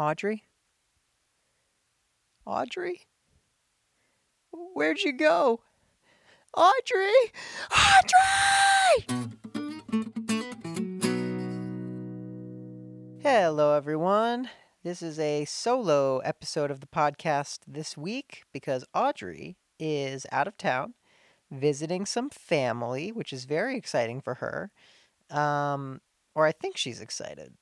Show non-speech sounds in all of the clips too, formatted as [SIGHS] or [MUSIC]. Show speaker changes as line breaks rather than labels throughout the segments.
Audrey? Audrey? Where'd you go? Audrey! Audrey! Hello, everyone. This is a solo episode of the podcast this week because Audrey is out of town visiting some family, which is very exciting for her. Um, or I think she's excited.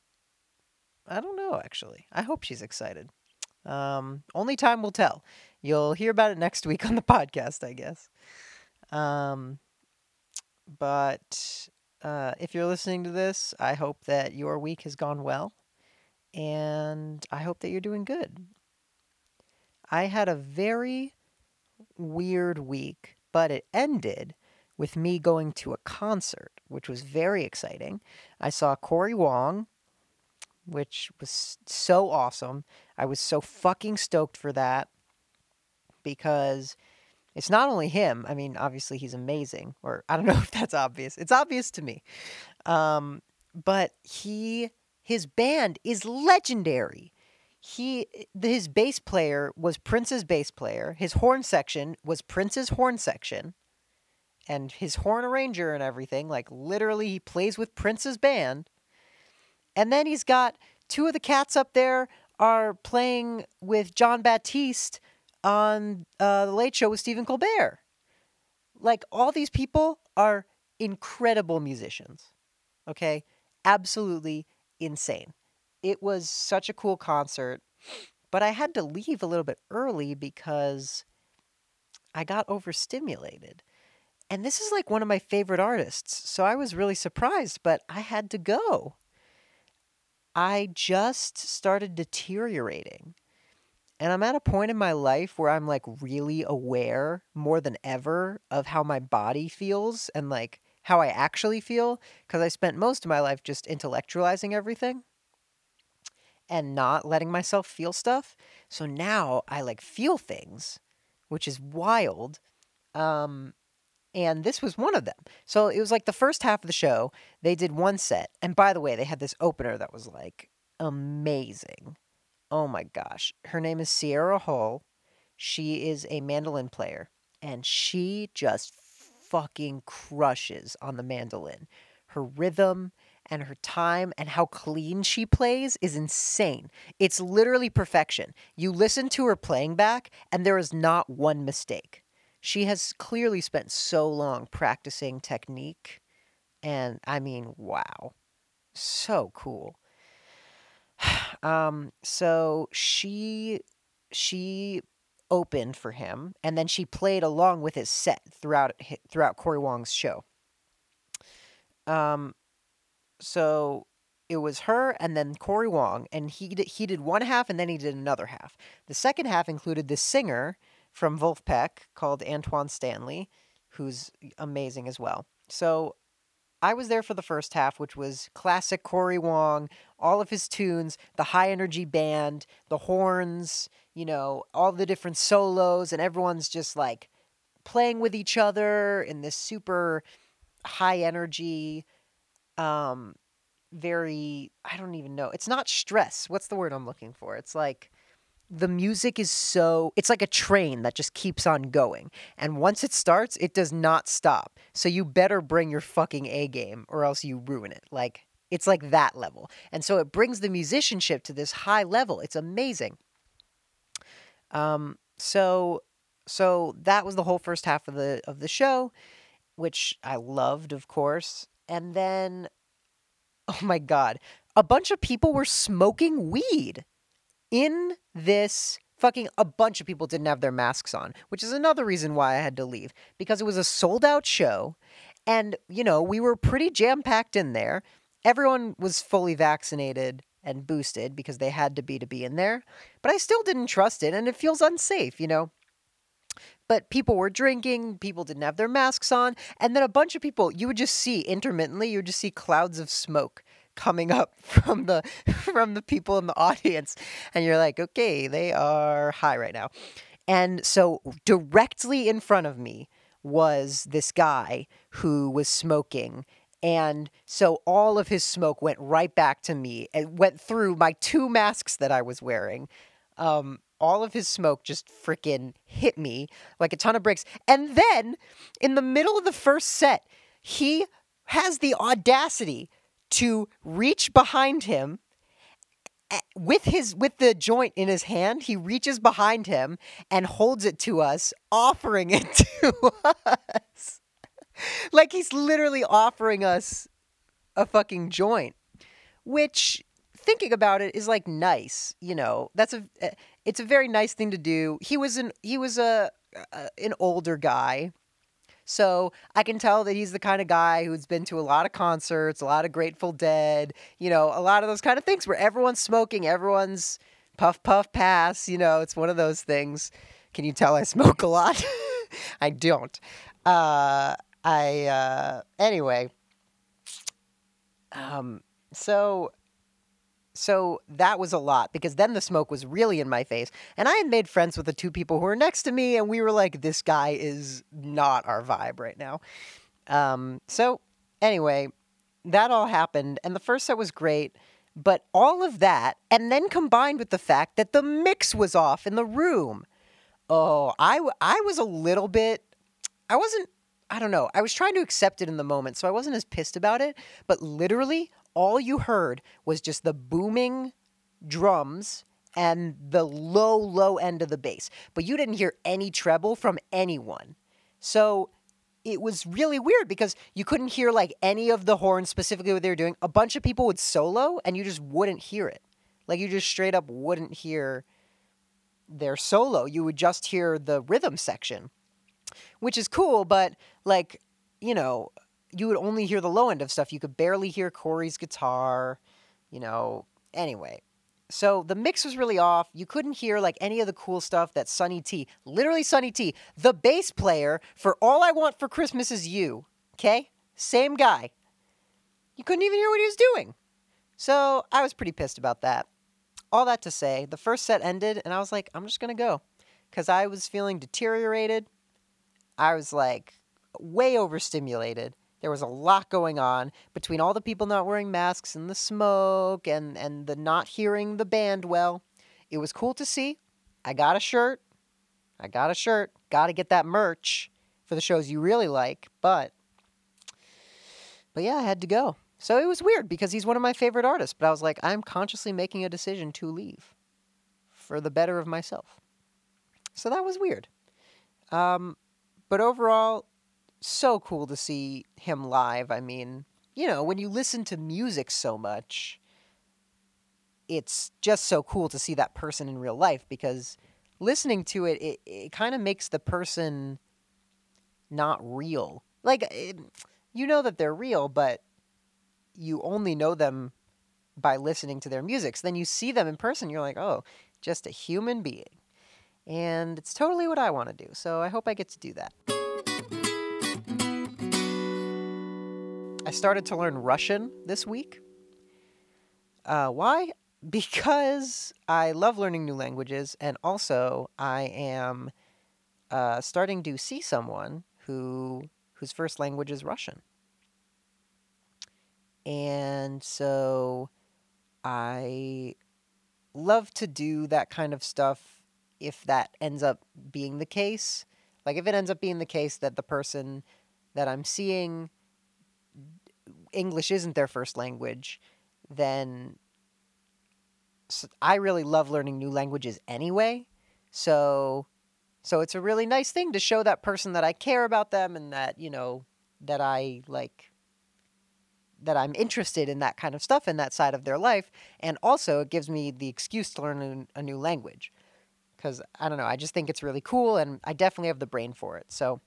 I don't know, actually. I hope she's excited. Um, only time will tell. You'll hear about it next week [LAUGHS] on the podcast, I guess. Um, but uh, if you're listening to this, I hope that your week has gone well. And I hope that you're doing good. I had a very weird week, but it ended with me going to a concert, which was very exciting. I saw Corey Wong, which was so awesome. I was so fucking stoked for that because it's not only him. I mean, obviously he's amazing, or I don't [LAUGHS] know if that's obvious. It's obvious to me. Um, but he his band is legendary. He his bass player was Prince's bass player. His horn section was Prince's horn section. And his horn arranger and everything, like literally he plays with Prince's band. And then he's got two of the cats up there are playing with Jon Batiste on uh, the Late Show with Stephen Colbert. Like all these people are incredible musicians. Okay, absolutely insane. It was such a cool concert, but I had to leave a little bit early because I got overstimulated. And this is like one of my favorite artists, so I was really surprised, but I had to go. I just started deteriorating. And I'm at a point in my life where I'm like really aware more than ever of how my body feels and like how I actually feel because I spent most of my life just intellectualizing everything and not letting myself feel stuff. So now I like feel things, which is wild. Um, and this was one of them. So it was like the first half of the show, they did one set. And by the way, they had this opener that was like amazing. Oh my gosh. Her name is Sierra Hull. She is a mandolin player and she just fucking crushes on the mandolin. Her rhythm and her time and how clean she plays is insane. It's literally perfection. You listen to her playing back and there is not one mistake. She has clearly spent so long practicing technique and I mean, wow. So cool. [SIGHS] Um, so she she opened for him, and then she played along with his set throughout throughout Corey Wong's show. Um, so it was her and then Corey Wong, and he did, he did one half and then he did another half. The second half included the singer from Vulfpeck called Antoine Stanley, who's amazing as well. So I was there for the first half, which was classic Corey Wong, all of his tunes, the high energy band, the horns, you know, all the different solos, and everyone's just like playing with each other in this super high energy, um, very, I don't even know. It's not stress. What's the word I'm looking for? It's like the music is so it's like a train that just keeps on going. And once it starts it does not stop. So you better bring your fucking a game or else you ruin it. Like it's like that level. And so it brings the musicianship to this high level. It's amazing. Um so so that was the whole first half of the of the show which i loved of course. And then oh my god a bunch of people were smoking weed in this fucking a bunch of people didn't have their masks on, which is another reason why I had to leave because it was a sold out show and you know, we were pretty jam packed in there. Everyone was fully vaccinated and boosted because they had to be to be in there, but I still didn't trust it and it feels unsafe, you know. But people were drinking, people didn't have their masks on, and then a bunch of people you would just see intermittently, you would just see clouds of smoke coming up [LAUGHS] from the from the people in the audience and you're like okay they are high right now and so directly in front of me was this guy who was smoking And so all of his smoke went right back to me and went through my two masks that I was wearing. Um, all of his smoke just freaking hit me like a ton of bricks. And then in the middle of the first set, he has the audacity to reach behind him with his with the joint in his hand he reaches behind him and holds it to us offering [LAUGHS] it to us. Like he's literally offering us a fucking joint which thinking about it is like nice you know? That's a eh, it's a very nice thing to do. He was an he was a, a an older guy so I can tell that he's the kind of guy who's been to a lot of concerts, a lot of Grateful Dead, you know, a lot of those kind of things where everyone's smoking, everyone's puff, puff, pass. You know, it's one of those things. Can you tell I [LAUGHS] smoke a lot? [LAUGHS] I don't. Uh, I, uh, anyway. Um, so so that was a lot because then the smoke was really in my face. And I had made friends with the two people who were next to me, and we were like, this guy is not our vibe right now. Um, so, anyway, that all happened, and the first set was great. But all of that, and then combined with the fact that the mix was off in the room. Oh, I, I was a little bit, I wasn't, I don't know, I was trying to accept it in the moment, so I wasn't as pissed about it. But literally, all you heard was just the booming drums and the low, low end of the bass. But you didn't hear any treble from anyone. So it was really weird because you couldn't hear like any of the horns specifically what they were doing. A bunch of people would solo and you just wouldn't hear it. Like you just straight up wouldn't hear their solo. You would just hear the rhythm section, which is cool, but like, you know, you would only hear the low end of stuff. You could barely hear Corey's guitar, you know. Anyway, so the mix was really off. You couldn't hear like any of the cool stuff that Sonny T, literally Sonny T, the bass player for All I Want for Christmas Is You, okay? Same guy. You couldn't even hear what he was doing. So I was pretty pissed about that. All that to say, the first set ended and I was like, I'm just going to go because I was feeling deteriorated. I was like way overstimulated. There was a lot going on between all the people not wearing masks and the smoke and, and the not hearing the band well. It was cool to see. I got a shirt. I got a shirt. Got to get that merch for the shows you really like. But, but yeah, I had to go. So it was weird because he's one of my favorite artists. But I was like, I'm consciously making a decision to leave for the better of myself. So that was weird. Um, but overall, so cool to see him live. I mean, you know, when you listen to music so much, it's just so cool to see that person in real life because listening to it, it, it kind of makes the person not real. Like, it, you know that they're real, but you only know them by listening to their music. So then you see them in person, you're like, oh, just a human being. And it's totally what I want to do. So I hope I get to do that. I started to learn Russian this week. Uh, why? [LAUGHS] Because I love learning new languages, and also I am uh, starting to see someone who whose first language is Russian, and so I love to do that kind of stuff if that ends up being the case. Like if it ends up being the case that the person that I'm seeing English isn't their first language, then I really love learning new languages anyway. So so it's a really nice thing to show that person that I care about them and that, you know, that I like that I'm interested in that kind of stuff in that side of their life and also it gives me the excuse to learn a, new language cuz I don't know, I just think it's really cool and I definitely have the brain for it. So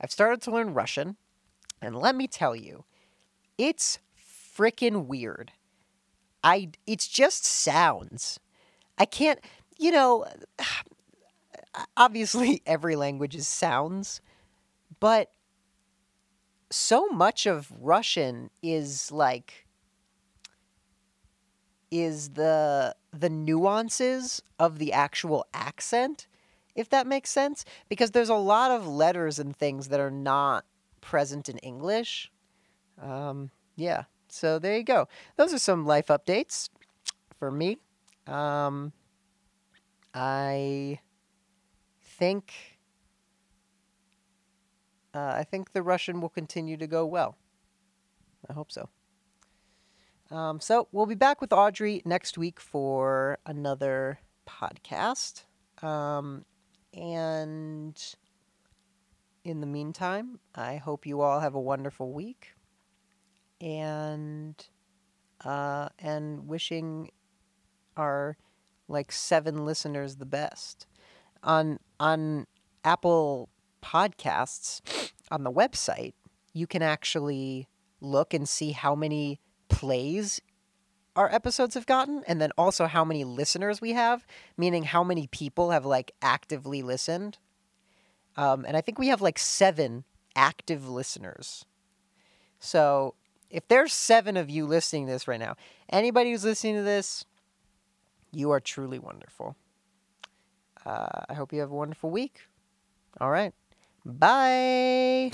I've started to learn Russian and let me tell you, it's freaking weird. I it's just sounds. I can't, you know, [SIGHS] obviously [LAUGHS] every language is sounds, but so much of Russian is like is the the nuances of the actual accent, if that makes sense, because there's a lot of letters and things that are not present in English. Um, yeah. So there you go. Those are some life updates for me. Um, I think uh, I think the Russian will continue to go well. I hope so. Um, so we'll be back with Audrey next week for another podcast. Um, and in the meantime, I hope you all have a wonderful week. And uh, and wishing our like seven listeners the best on on Apple Podcasts on the website. You can actually look and see how many plays our episodes have gotten and then also how many listeners we have meaning how many people have like actively listened um, and i think we have like seven active listeners so if there's seven of you listening to this right now anybody who's listening to this you are truly wonderful. Uh, i hope you have a wonderful week. All right. Bye